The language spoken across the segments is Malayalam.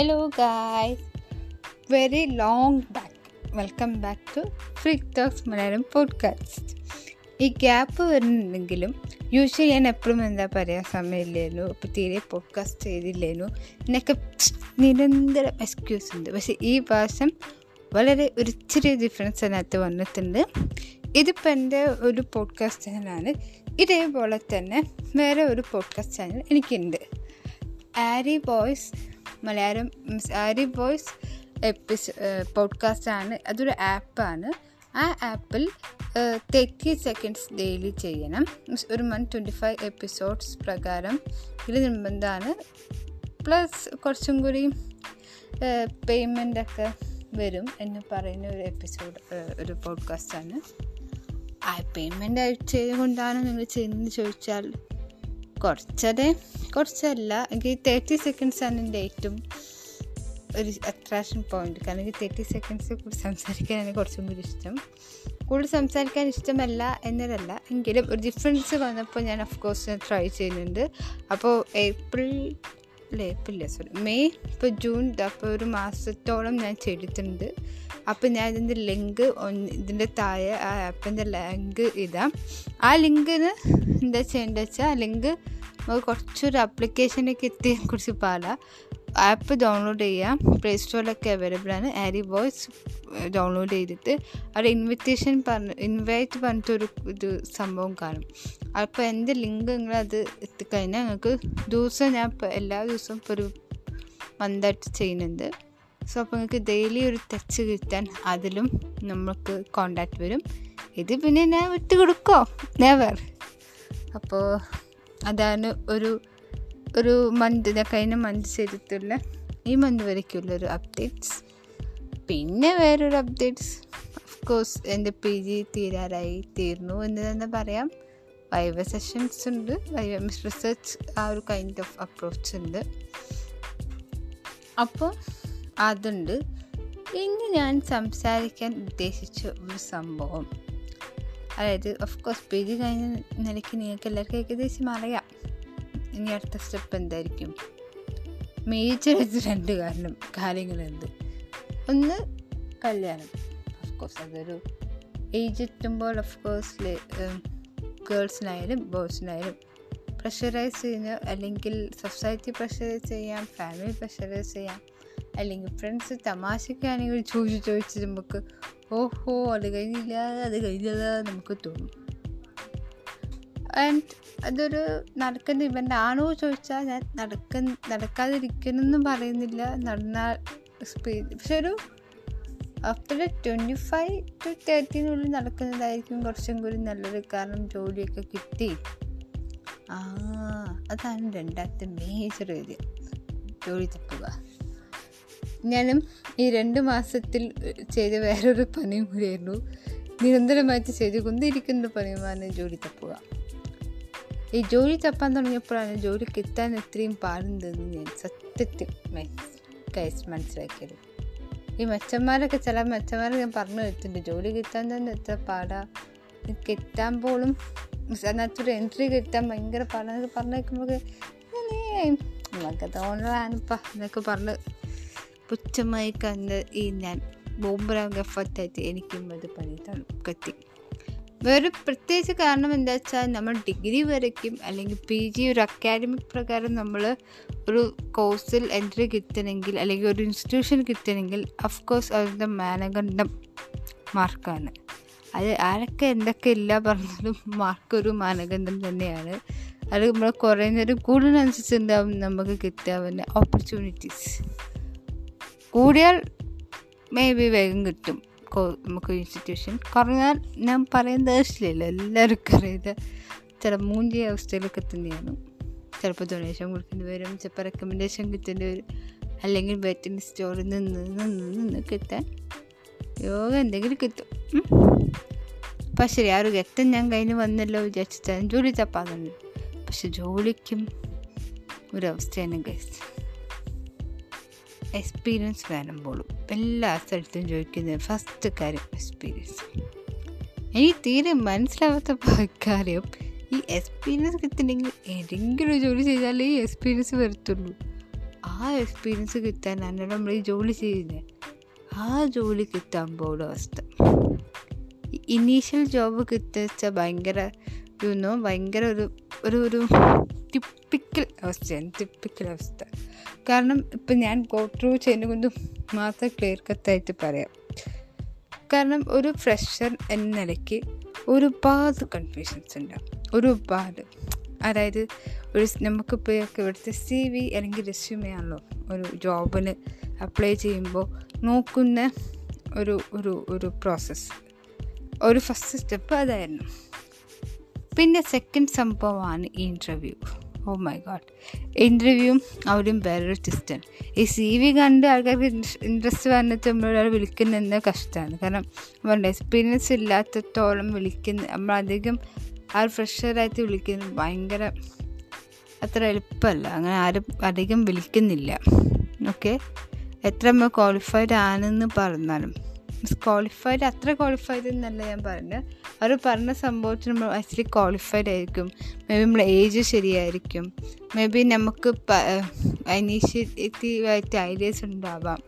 Hello guys very long back welcome back to freak talks Malayalam podcast ഈ ഗ്യാപ്പ് വരുന്നുണ്ടെങ്കിലും യൂഷ്വലി ഞാൻ എപ്പോഴും എന്താ പറയുക സമയമില്ലായിരുന്നു അപ്പോൾ തീരെ പോഡ്കാസ്റ്റ് ചെയ്തില്ലായിരുന്നു എന്നൊക്കെ നിരന്തരം എക്സ്ക്യൂസ് ഉണ്ട്. പക്ഷേ ഈ പ്രാവശ്യം വളരെ ഒരു ചെറിയ ഡിഫറൻസ് അതിനകത്ത് വന്നിട്ടുണ്ട്. ഇതിപ്പോൾ എന്റെ ഒരു പോഡ്കാസ്റ്റ് ചാനലാണ് ഇതേപോലെ തന്നെ വേറെ ഒരു പോഡ്കാസ്റ്റ് ചാനൽ എനിക്കുണ്ട്. ആരി ബോയ്സ് മലയാളം മീൻസ് ആരി വോയ്സ് എപ്പിസോ പോഡ്കാസ്റ്റാണ്. അതൊരു ആപ്പാണ്. ആ ആപ്പിൽ തേർട്ടി സെക്കൻഡ്സ് ഡെയിലി ചെയ്യണം. മീൻസ് ഒരു മന്ത് ട്വന്റി ഫൈവ് എപ്പിസോഡ്സ് പ്രകാരം ഇത് നിർബന്ധമാണ്. പ്ലസ് കുറച്ചും കൂടി പേയ്മെന്റൊക്കെ വരും എന്ന് പറയുന്ന ഒരു എപ്പിസോഡ് ഒരു പോഡ്കാസ്റ്റാണ്. ആ പേയ്മെന്റ് ആയിട്ട് ചെയ്തുകൊണ്ടാണ് നിങ്ങൾ ചെയ്യുന്നതെന്ന് ചോദിച്ചാൽ കുറച്ചത് കുറച്ചല്ല എനിക്ക് തേർട്ടി സെക്കൻഡ്സ് ആണ് എന്റെ ഏറ്റവും ഒരു അട്രാക്ഷൻ പോയിന്റ് കാരണം എനിക്ക് തേർട്ടി സെക്കൻഡ്സ് കൂടി സംസാരിക്കാനാണ് കുറച്ചും കൂടി ഇഷ്ടം. കൂടുതൽ സംസാരിക്കാൻ ഇഷ്ടമല്ല എന്നതല്ല. എങ്കിലും ഒരു ഡിഫറൻസ് വന്നപ്പോൾ ഞാൻ ഓഫ് കോഴ്സ് ട്രൈ ചെയ്യുന്നുണ്ട്. അപ്പോൾ ഏപ്രിൽ അല്ല ഏപ്രിൽ സോറി മെയ് ഇപ്പോൾ ജൂൺ അപ്പോൾ ഒരു മാസത്തോളം ഞാൻ ചെയ്തിട്ടുണ്ട്. അപ്പോൾ ഞാൻ ഇതിന്റെ ലിങ്ക് ഇതിന്റെ താഴെ ആ ആപ്പിന്റെ ലിങ്ക് ഇതാം ആ ലിങ്കിന് എന്താ ചെയ്യേണ്ടത് വെച്ചാൽ അല്ലെങ്കിൽ ലിങ്ക് നമുക്ക് കുറച്ചൊരു ആപ്ലിക്കേഷനൊക്കെ എത്തിയെ കുറിച്ച് പാല ആപ്പ് ഡൗൺലോഡ് ചെയ്യാം. പ്ലേ സ്റ്റോറിലൊക്കെ അവൈലബിൾ ആണ്. ആരി വോയിസ് ഡൗൺലോഡ് ചെയ്തിട്ട് അവിടെ ഇൻവിറ്റേഷൻ പറഞ്ഞ് ഇൻവൈറ്റ് പറഞ്ഞിട്ടൊരു ഇത് സംഭവം കാണും. അപ്പോൾ എന്റെ ലിങ്ക് നിങ്ങളത് എത്തിക്കഴിഞ്ഞാൽ നിങ്ങൾക്ക് ദിവസം ഞാൻ എല്ലാ ദിവസവും ഇപ്പോൾ ഒരു മന്തായിട്ട് ചെയ്യുന്നുണ്ട്. സോ അപ്പോൾ നിങ്ങൾക്ക് ഡെയിലി ഒരു ടച്ച് കിട്ടാൻ അതിലും നമുക്ക് കോണ്ടാക്ട് വരും. ഇത് പിന്നെ ഞാൻ വിട്ട് കൊടുക്കോ നെവർ അപ്പോൾ അതാണ് ഒരു ഒരു മന്ത് കഴിഞ്ഞ മന്ത് ചെയ്തിട്ടുള്ള ഈ മന്ത് വരയ്ക്കുള്ള ഒരു അപ്ഡേറ്റ്സ് പിന്നെ വേറൊരു അപ്ഡേറ്റ്സ് ഓഫ് കോഴ്സ് എന്റെ പി ജി തീരാറായി തീർന്നു എന്ന് തന്നെ പറയാം. വൈവ സെഷൻസ് ഉണ്ട്. വൈവ മിസ് റിസർച്ച് ആ ഒരു കൈൻഡ് ഓഫ് അപ്രോച്ച് ഉണ്ട്. അപ്പോൾ അതുണ്ട്. ഇന്ന് ഞാൻ സംസാരിക്കാൻ ഉദ്ദേശിച്ച ഒരു സംഭവം. അതായത് ഓഫ് കോഴ്സ് പി ജി കഴിഞ്ഞ നിലയ്ക്ക് നിങ്ങൾക്ക് എല്ലാവർക്കും ഏകദേശം അറിയാം. ഇനി അടുത്ത സ്റ്റെപ്പ് എന്തായിരിക്കും? മേജർ രണ്ട് കാരണം കാര്യങ്ങളുണ്ട്. ഒന്ന് കല്യാണം. ഓഫ് കോഴ്സ് അതൊരു ഏജ് എത്തുമ്പോൾ ഓഫ് കോഴ്സ് ഗേൾസിനായാലും ബോയ്സിനായാലും പ്രഷറൈസ് ചെയ്യുന്ന അല്ലെങ്കിൽ സൊസൈറ്റി പ്രഷറൈസ് ചെയ്യാം ഫാമിലി പ്രഷറൈസ് ചെയ്യാം അല്ലെങ്കിൽ ഫ്രണ്ട്സ് തമാശക്കാണെങ്കിൽ ചോദിച്ച് ചോദിച്ച് നമുക്ക് ഓഹോ അത് കഴിഞ്ഞില്ല അത് കഴിഞ്ഞില്ല നമുക്ക് തോന്നും. ആൻഡ് അതൊരു നടക്കുന്ന ഇവന്റ് ആണോ ചോദിച്ചാൽ ഞാൻ നടക്ക നടക്കാതിരിക്കണമെന്നും പറയുന്നില്ല. നടന്നാൽ എക്സ്പീരിയൻസ് പക്ഷെ ഒരു ആഫ്റ്റർ ട്വന്റി ഫൈവ് ടു തേർട്ടീനുള്ളിൽ നടക്കുന്നതായിരിക്കും കുറച്ചും കൂടി നല്ലത് കാരണം ജോലിയൊക്കെ കിട്ടി. ആ അതാണ് രണ്ടാമത്തെ മേജർ ഏരിയ ജോലി തപ്പുക ഞാനും ഈ രണ്ട് മാസത്തിൽ ചെയ്ത വേറൊരു പണിയും കൂടിയായിരുന്നു. നിരന്തരമായിട്ട് ചെയ്തുകൊണ്ടിരിക്കുന്ന പണിയുമാണ് ജോലി തപ്പുക. ഈ ജോലി തപ്പാൻ തുടങ്ങിയപ്പോഴാണ് ജോലി കിട്ടാൻ എത്രയും പാടുന്നതെന്ന് ഞാൻ സത്യത്തിൽ കൈസ് മനസ്സിലാക്കിയത്. ഈ മച്ചന്മാരൊക്കെ ചില മച്ചന്മാരെ ഞാൻ പറഞ്ഞു വെച്ചിട്ടുണ്ട് ജോലി കിട്ടാൻ തന്നെ എത്ര പാടാ. കിട്ടാൻ പോലും അതിനകത്തൊരു എൻട്രി കിട്ടാൻ ഭയങ്കര പാടാന്നൊക്കെ പറഞ്ഞേക്കുമ്പോൾ നീ നമുക്ക് തോന്നലാണിപ്പ എന്നൊക്കെ പറഞ്ഞ് പുച്ഛമായി കണ്ട് ഈ ഞാൻ ബോംബറാഗ് എഫർട്ടായിട്ട് എനിക്കും അത് പണി കത്തി വേറെ പ്രത്യേകിച്ച് കാരണം എന്താ വെച്ചാൽ നമ്മൾ ഡിഗ്രി വരയ്ക്കും അല്ലെങ്കിൽ പി ജി ഒരു അക്കാഡമിക് പ്രകാരം നമ്മൾ ഒരു കോഴ്സിൽ എൻട്രി കിട്ടണമെങ്കിൽ അല്ലെങ്കിൽ ഒരു ഇൻസ്റ്റിറ്റ്യൂഷൻ കിട്ടണമെങ്കിൽ അഫ്കോഴ്സ് അതിന്റെ മാനദണ്ഡം മാർക്കാണ്. അത് ആരൊക്കെ എന്തൊക്കെ ഇല്ല പറഞ്ഞാലും മാർക്ക് ഒരു മാനദണ്ഡം തന്നെയാണ്. അത് നമ്മൾ കുറേ നേരം കൂടുന്നതനുസരിച്ചുണ്ടാവും നമുക്ക് കിട്ടാവുന്ന ഓപ്പർച്യൂണിറ്റീസ് കൂടിയാൽ മേ ബി വേഗം കിട്ടും. നമുക്ക് ഇൻസ്റ്റിറ്റ്യൂഷൻ കുറഞ്ഞാൽ ഞാൻ പറയുന്ന ദേശത്തില്ല എല്ലാവർക്കും അറിയാം. ചില മൂഞ്ചി അവസ്ഥയിലൊക്കെ തന്നെയാണ്. ചിലപ്പോൾ ഡൊണേഷൻ കൊടുക്കേണ്ടി വരും. ചിലപ്പോൾ റെക്കമെൻഡേഷൻ കിട്ടേണ്ടി വരും. അല്ലെങ്കിൽ വെറ്റിംഗ് സ്റ്റോറിൽ നിന്ന് നിന്ന് നിന്ന് കിട്ടാൻ യോഗ എന്തെങ്കിലും കിട്ടും. അപ്പം ശരി ആ ഒരു ഘട്ടം ഞാൻ കഴിഞ്ഞ് വന്നല്ലോ വിചാരിച്ചിട്ടാണ് ജോലി തപ്പാകുന്നത് പക്ഷെ ജോലിക്കും ഒരവസ്ഥയാണ് ഗൈസ് എക്സ്പീരിയൻസ് വേണം പോലും. എല്ലാ സ്ഥലത്തും ചോദിക്കുന്നത് ഫസ്റ്റ് കാര്യം എക്സ്പീരിയൻസ് എനിക്ക് തീരെ മനസ്സിലാവാത്ത കാര്യം ഈ എക്സ്പീരിയൻസ് കിട്ടണമെങ്കിൽ ഏതെങ്കിലും ജോലി ചെയ്താലേ ഈ എക്സ്പീരിയൻസ് വരത്തുള്ളൂ. ആ എക്സ്പീരിയൻസ് കിട്ടാനാണ് നമ്മൾ ഈ ജോലി ചെയ്യുന്നത് ആ ജോലി കിട്ടാൻ പോകുന്ന അവസ്ഥ. ഇനീഷ്യൽ ജോബ് കിട്ടുക ഭയങ്കര ഇതൊന്നും ഭയങ്കര ഒരു ഒരു ഒരു ടിപ്പിക്കൽ അവസ്ഥയാണ് ടിപ്പിക്കൽ അവസ്ഥ. കാരണം ഇപ്പം ഞാൻ ഗോ ത്രൂ ചെയ്യുന്നതുകൊണ്ടും മാത്രം ക്ലിയർ കത്തായിട്ട് പറയാം. കാരണം ഒരു ഫ്രഷർ എന്ന നിലയ്ക്ക് ഒരുപാട് കൺഫ്യൂഷൻസ് ഉണ്ടാവും ഒരുപാട്. അതായത് ഒരു നമുക്കിപ്പോൾ ഇവിടുത്തെ സി വി അല്ലെങ്കിൽ റെസ്യൂമെ ആണല്ലോ ഒരു ജോബിന് അപ്ലൈ ചെയ്യുമ്പോൾ നോക്കുന്ന ഒരു ഒരു ഒരു പ്രോസസ്സ് ഒരു ഫസ്റ്റ് സ്റ്റെപ്പ് അതായിരുന്നു. പിന്നെ സെക്കൻഡ് സംഭവമാണ് ഇന്റർവ്യൂ ഓ മൈ ഗോഡ് ഇന്റർവ്യൂവും അവരും വേറൊരു ട്വിസ്റ്റാണ് ഈ സി വി കണ്ട് ആൾക്കാർക്ക് ഇൻട്രസ്റ്റ് വന്നിട്ട് നമ്മളൊരാൾ വിളിക്കുന്നത് കഷ്ടമാണ് കാരണം നമ്മളുടെ എക്സ്പീരിയൻസ് ഇല്ലാത്തത്തോളം വിളിക്കുന്ന നമ്മളധികം ആ ഫ്രഷറായിട്ട് വിളിക്കുന്നത് ഭയങ്കര അത്ര എളുപ്പമല്ല. അങ്ങനെ ആരും അധികം വിളിക്കുന്നില്ല. ഓക്കെ എത്ര നമ്മൾ ക്വാളിഫൈഡ് ആണെന്ന് പറഞ്ഞാലും. മീൻസ് ക്വാളിഫൈഡ് അത്ര ക്വാളിഫൈഡ് എന്നല്ല ഞാൻ പറഞ്ഞത്. അവർ പറഞ്ഞ സംഭവത്തിന് നമ്മൾ ആക്ച്വലി ക്വാളിഫൈഡ് ആയിരിക്കും. മേ ബി നമ്മളെ ഏജ് ശരിയായിരിക്കും. മേ ബി നമുക്ക് ഇനീഷ്യേറ്റീവായിട്ട് ഐഡിയാസ് ഉണ്ടാവാം.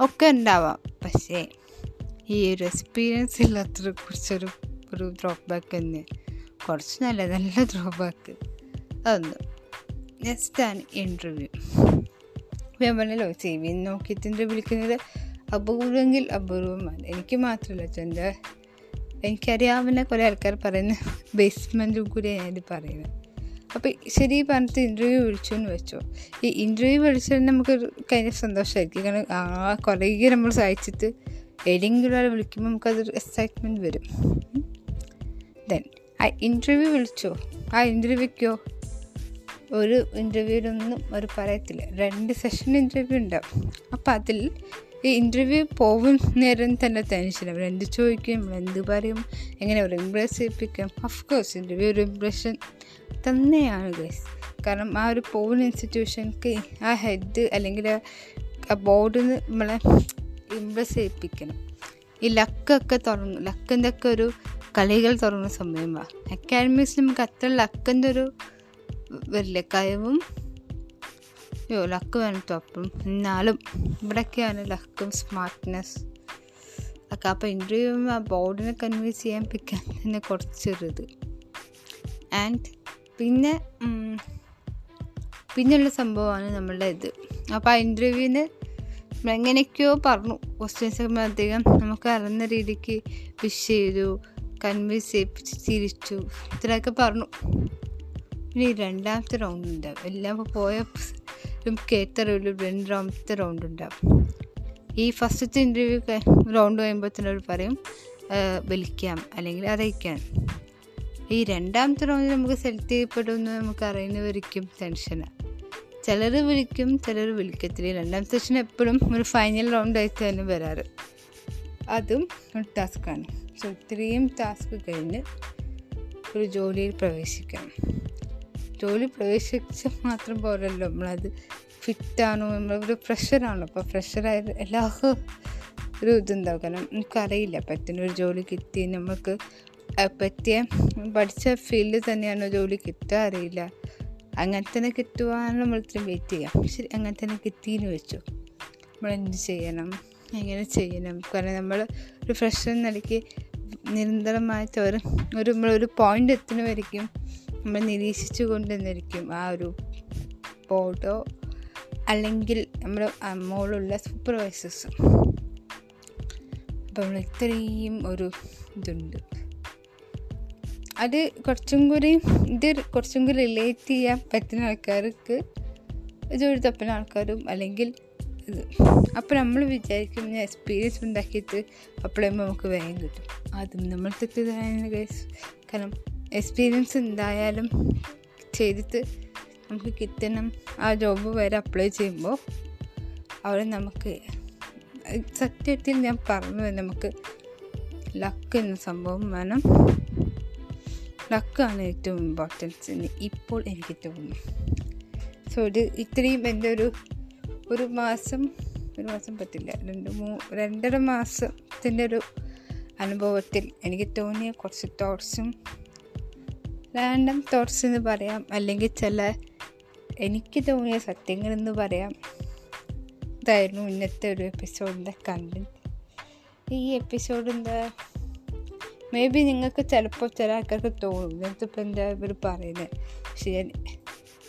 ഒക്കെ ഉണ്ടാവാം. പക്ഷേ ഈ ഒരു എക്സ്പീരിയൻസ് ഇല്ലാത്തതിനെ കുറിച്ചൊരു ഒരു ഡ്രോപ്പ് ബാക്ക് തന്നെ. കുറച്ച് നല്ല നല്ല ഡ്രോപ്പ് ബാക്ക് അതൊന്ന് നെക്സ്റ്റാണ് ഇന്റർവ്യൂ ഞാൻ പറഞ്ഞല്ലോ സി വി നോക്കിയിട്ട് വിളിക്കുന്നത് അപൂർവമെങ്കിൽ അപൂർവമാണ് എനിക്ക് മാത്രമല്ല എന്റെ എനിക്കറിയാവുന്ന കുറെ ആൾക്കാർ പറയുന്ന ബേസ്മെന്റും കൂടി ഞാനിത് പറയുന്നത് അപ്പോൾ ശരി പറഞ്ഞിട്ട് ഇന്റർവ്യൂ വിളിച്ചു എന്ന് വെച്ചോ. ഈ ഇന്റർവ്യൂ വിളിച്ചാൽ നമുക്ക് കഴിഞ്ഞ സന്തോഷമായിരിക്കും കാരണം ആ കുറേ നമ്മൾ സഹായിച്ചിട്ട് ഏതെങ്കിലും ഒരാൾ വിളിക്കുമ്പോൾ നമുക്കതൊരു എക്സൈറ്റ്മെന്റ് വരും. ദെൻ ആ ഇന്റർവ്യൂ വിളിച്ചോ? ആ ഇന്റർവ്യൂക്കോ ഒരു ഇന്റർവ്യൂവിലൊന്നും അവർ പറയത്തില്ല. രണ്ട് സെഷൻ ഇന്റർവ്യൂ ഉണ്ടാവും. അപ്പോൾ അതിൽ ഈ ഇന്റർവ്യൂ പോകും നേരം തന്നെ ടെൻഷൻ അവർ എന്ത് ചോദിക്കും എന്ത് പറയും എങ്ങനെ അവർ ഇംപ്രസ് ചെയ്യിപ്പിക്കും. കോഴ്സ് ഇന്റർവ്യൂ ഒരു ഇംപ്രഷൻ തന്നെയാണ് ഗൈസ് കാരണം ആ ഒരു പോകുന്ന ഇൻസ്റ്റിറ്റ്യൂഷൻക്ക് ആ ഹെഡ് അല്ലെങ്കിൽ ആ ബോർഡിൽ നിന്ന് നമ്മളെ ഇംപ്രസ് ചെയ്യിപ്പിക്കണം. ഈ ലക്കൊക്കെ തുറന്നു ലക്കിന്റെ ഒക്കെ ഒരു കളികൾ തുറന്ന സമയമാണ് അക്കാഡമിക്സ് നമുക്ക് അത്ര ലക്കിന്റെ ഒരു വരില്ല. കഴിവും യോ ലക്ക് വേണം അപ്പം. എന്നാലും ഇവിടെയൊക്കെയാണ് ലക്കും സ്മാർട്ട്നെസ് ഒക്കെ അപ്പോൾ ഇന്റർവ്യൂ ബോർഡിനെ കൺവിൻസ് ചെയ്യാൻ പിക്കാൻ തന്നെ കുറച്ചൊരിത്. ആൻഡ് പിന്നെ പിന്നെയുള്ള സംഭവമാണ് നമ്മളുടെ ഇത്. അപ്പോൾ ആ ഇന്റർവ്യൂവിന് എങ്ങനെയൊക്കെയോ പറഞ്ഞു. ക്വസ്റ്റ്യൻസ് അധികം നമുക്ക് അറിയുന്ന രീതിക്ക് വിഷ് ചെയ്തു കൺവിൻസ് ചെയ്യിപ്പിച്ച് തിരിച്ചു ഇത്രയൊക്കെ പറഞ്ഞു. പിന്നെ ഈ രണ്ടാമത്തെ റൗണ്ട് ഉണ്ടാവും. എല്ലാം പോയ കേട്ടറിവിൽ രണ്ടാമത്തെ റൗണ്ട് ഉണ്ടാവും ഈ ഫസ്റ്റത്തെ ഇന്റർവ്യൂ റൗണ്ട് കഴിയുമ്പോഴത്തേനും അവർ പറയും വിളിക്കാം അല്ലെങ്കിൽ അറിയിക്കാം ഈ രണ്ടാമത്തെ റൗണ്ടിൽ നമുക്ക് സെലക്ട് ചെയ്യപ്പെടുമെന്ന് നമുക്ക് അറിയുന്നവരിക്കും ടെൻഷനാണ് ചിലർ വിളിക്കും ചിലർ വിളിക്കത്തില്ല. രണ്ടാമത്തെ സെഷൻ എപ്പോഴും ഒരു ഫൈനൽ റൗണ്ട് ആയിട്ട് തന്നെ വരാറ്. അതും ഒരു ടാസ്ക്കാണ് സോ ഇത്രയും ടാസ്ക് കഴിഞ്ഞ് ഒരു ജോലിയിൽ പ്രവേശിക്കണം ജോലി പ്രവേശിച്ച മാത്രം പോരല്ലോ. നമ്മളത് ഫിറ്റാണോ? നമ്മളൊരു ഫ്രഷറാണോ അപ്പോൾ ഫ്രഷറായ എല്ലാ ഒരു ഇതുണ്ടാവും. കാരണം നമുക്കറിയില്ല പറ്റുന്ന ഒരു ജോലി കിട്ടി. നമുക്ക് പറ്റിയ പഠിച്ച ഫീൽഡിൽ തന്നെയാണോ ജോലി കിട്ടുക അറിയില്ല. അങ്ങനെ തന്നെ കിട്ടുവാണ് നമ്മൾ ഇത്രയും വെയിറ്റ് ചെയ്യാം ശരി അങ്ങനെ തന്നെ കിട്ടിയെന്ന് വെച്ചു. നമ്മൾ എന്ത് ചെയ്യണം? എങ്ങനെ ചെയ്യണം? കാരണം നമ്മൾ ഒരു ഫ്രഷർ നിലയ്ക്ക് നിരന്തരമായിട്ട് ഒരു നമ്മളൊരു പോയിന്റ് എത്തുന്നവരിക്കും നമ്മൾ നിരീക്ഷിച്ചു കൊണ്ടുവന്നിരിക്കും ആ ഒരു ഫോട്ടോ അല്ലെങ്കിൽ നമ്മുടെ മോളുള്ള സൂപ്പർവൈസേഴ്സ് അപ്പോൾ നമ്മൾ ഇത്രയും ഒരു ഇതുണ്ട്. അത് കുറച്ചും കൂടി ഇത് കുറച്ചും കൂടി റിലേറ്റ് ചെയ്യാൻ പറ്റുന്ന ആൾക്കാർക്ക് ജോലി തപ്പുന്ന ആൾക്കാരും അല്ലെങ്കിൽ ഇത്. അപ്പോൾ നമ്മൾ വിചാരിക്കും ഞാൻ എക്സ്പീരിയൻസ് ഉണ്ടാക്കിയിട്ട് അപ്പോഴേ നമുക്ക് വേഗം കിട്ടും. അതും നമ്മൾ തെറ്റിദ്ധാരണ കാരണം എക്സ്പീരിയൻസ് എന്തായാലും ചെയ്തിട്ട് നമുക്ക് കിട്ടണം. ആ ജോബ് വരെ അപ്ലൈ ചെയ്യുമ്പോൾ അവിടെ നമുക്ക് സത്യത്തിൽ ഞാൻ പറഞ്ഞു നമുക്ക് ലക്ക് എന്ന സംഭവം വേണം. ലക്കാണ് ഏറ്റവും ഇമ്പോർട്ടൻസ് എന്ന് ഇപ്പോൾ എനിക്ക് തോന്നുന്നു. സോ ഇത് ഇത്രയും എന്റെ ഒരു ഒരു മാസം ഒരു മാസം പറ്റില്ല രണ്ട് മൂ രണ്ടര മാസത്തിന്റെ ഒരു അനുഭവത്തിൽ എനിക്ക് തോന്നിയ കുറച്ച് തോട്ട്സും റാൻഡം തോട്ട്സ് എന്ന് പറയാം. അല്ലെങ്കിൽ ചില എനിക്ക് തോന്നിയ സത്യങ്ങളെന്ന് പറയാം. ഇതായിരുന്നു ഇന്നത്തെ ഒരു എപ്പിസോഡിന്റെ കണ്ടന്റ് ഈ എപ്പിസോഡ് എന്താ? മേ ബി നിങ്ങൾക്ക് ചിലപ്പോൾ ചില ആൾക്കാർക്ക് തോന്നും. ഇപ്പം എന്താ ഇവർ പറയുന്നത് പക്ഷെ ഞാൻ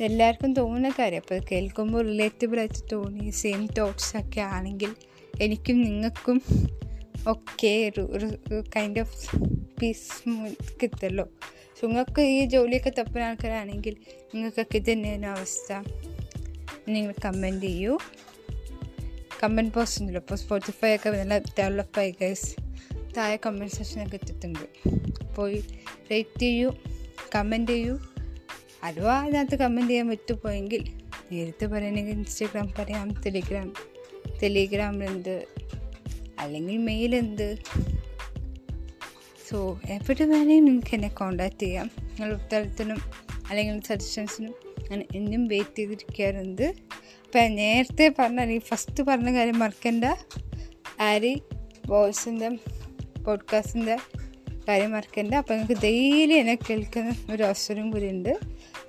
എല്ലാവർക്കും തോന്നുന്ന കാര്യം. അപ്പോൾ കേൾക്കുമ്പോൾ റിലേറ്റബിൾ ആയിട്ട് തോന്നി. സെയിം തോട്ട്സ് ഒക്കെ ആണെങ്കിൽ എനിക്കും നിങ്ങൾക്കും ഒക്കെ ഒരു ഒരു കൈൻഡ് ഓഫ് പീസ് കിട്ടല്ലോ. സോ നിങ്ങൾക്ക് ഈ ജോലിയൊക്കെ തപ്പുന്ന ആൾക്കാരാണെങ്കിൽ നിങ്ങൾക്കൊക്കെ ഇത് തന്നെയാണ് അവസ്ഥ. നിങ്ങൾ കമന്റ് ചെയ്യൂ. കമന്റ് ബോക്സ് ഉണ്ടല്ലോ. ഇപ്പോൾ സ്പോട്ടിഫൈ ഒക്കെ നല്ല ഡെവലപ്പായി ഗൈസ് താഴെ കമന്റ് സെക്ഷനൊക്കെ എത്തിയിട്ടുണ്ട് പോയി റേറ്റ് ചെയ്യൂ കമന്റ് ചെയ്യൂ. അഥവാ അതിനകത്ത് കമന്റ് ചെയ്യാൻ വിട്ടുപോയെങ്കിൽ നേരത്തെ പറയണമെങ്കിൽ ഇൻസ്റ്റാഗ്രാം പറയാം ടെലിഗ്രാം ടെലിഗ്രാമിലുണ്ട് അല്ലെങ്കിൽ മെയിലുണ്ട് സോ എവിടെ വേണേലും നിങ്ങൾക്ക് എന്നെ കോണ്ടാക്ട് ചെയ്യാം. നിങ്ങൾ ഉത്തരത്തിനും അല്ലെങ്കിൽ സജഷൻസിനും ഞാൻ എന്നും വെയിറ്റ് ചെയ്തിരിക്കാറുണ്ട്. അപ്പം നേരത്തെ പറഞ്ഞ അല്ലെങ്കിൽ ഫസ്റ്റ് പറഞ്ഞ കാര്യം മറക്കണ്ട. ആരി? വോയിസിന്റെ പോഡ്കാസ്റ്റിന്റെ കാര്യം മറക്കണ്ട. അപ്പോൾ നിങ്ങൾക്ക് ഡെയിലി എന്നെ കേൾക്കുന്ന ഒരു അവസരം കൂടി ഉണ്ട്.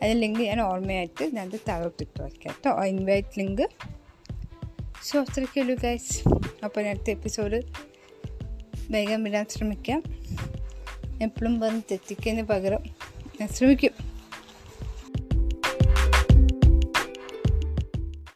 അതിന് ലിങ്ക് ഞാൻ ഓർമ്മയായിട്ട് ഞാൻ താഴോട്ടിട്ട് വയ്ക്കാം കേട്ടോ. ഇൻവൈറ്റ് ലിങ്ക് സോ അത്രയ്ക്കുള്ളൂ ഗൈസ് അപ്പോൾ അടുത്ത എപ്പിസോഡ് വേഗം വിടാൻ ശ്രമിക്കാം. എപ്പോഴും വന്ന് തെറ്റിക്കുന്നതിന് പകരം ഞാൻ ശ്രമിക്കും.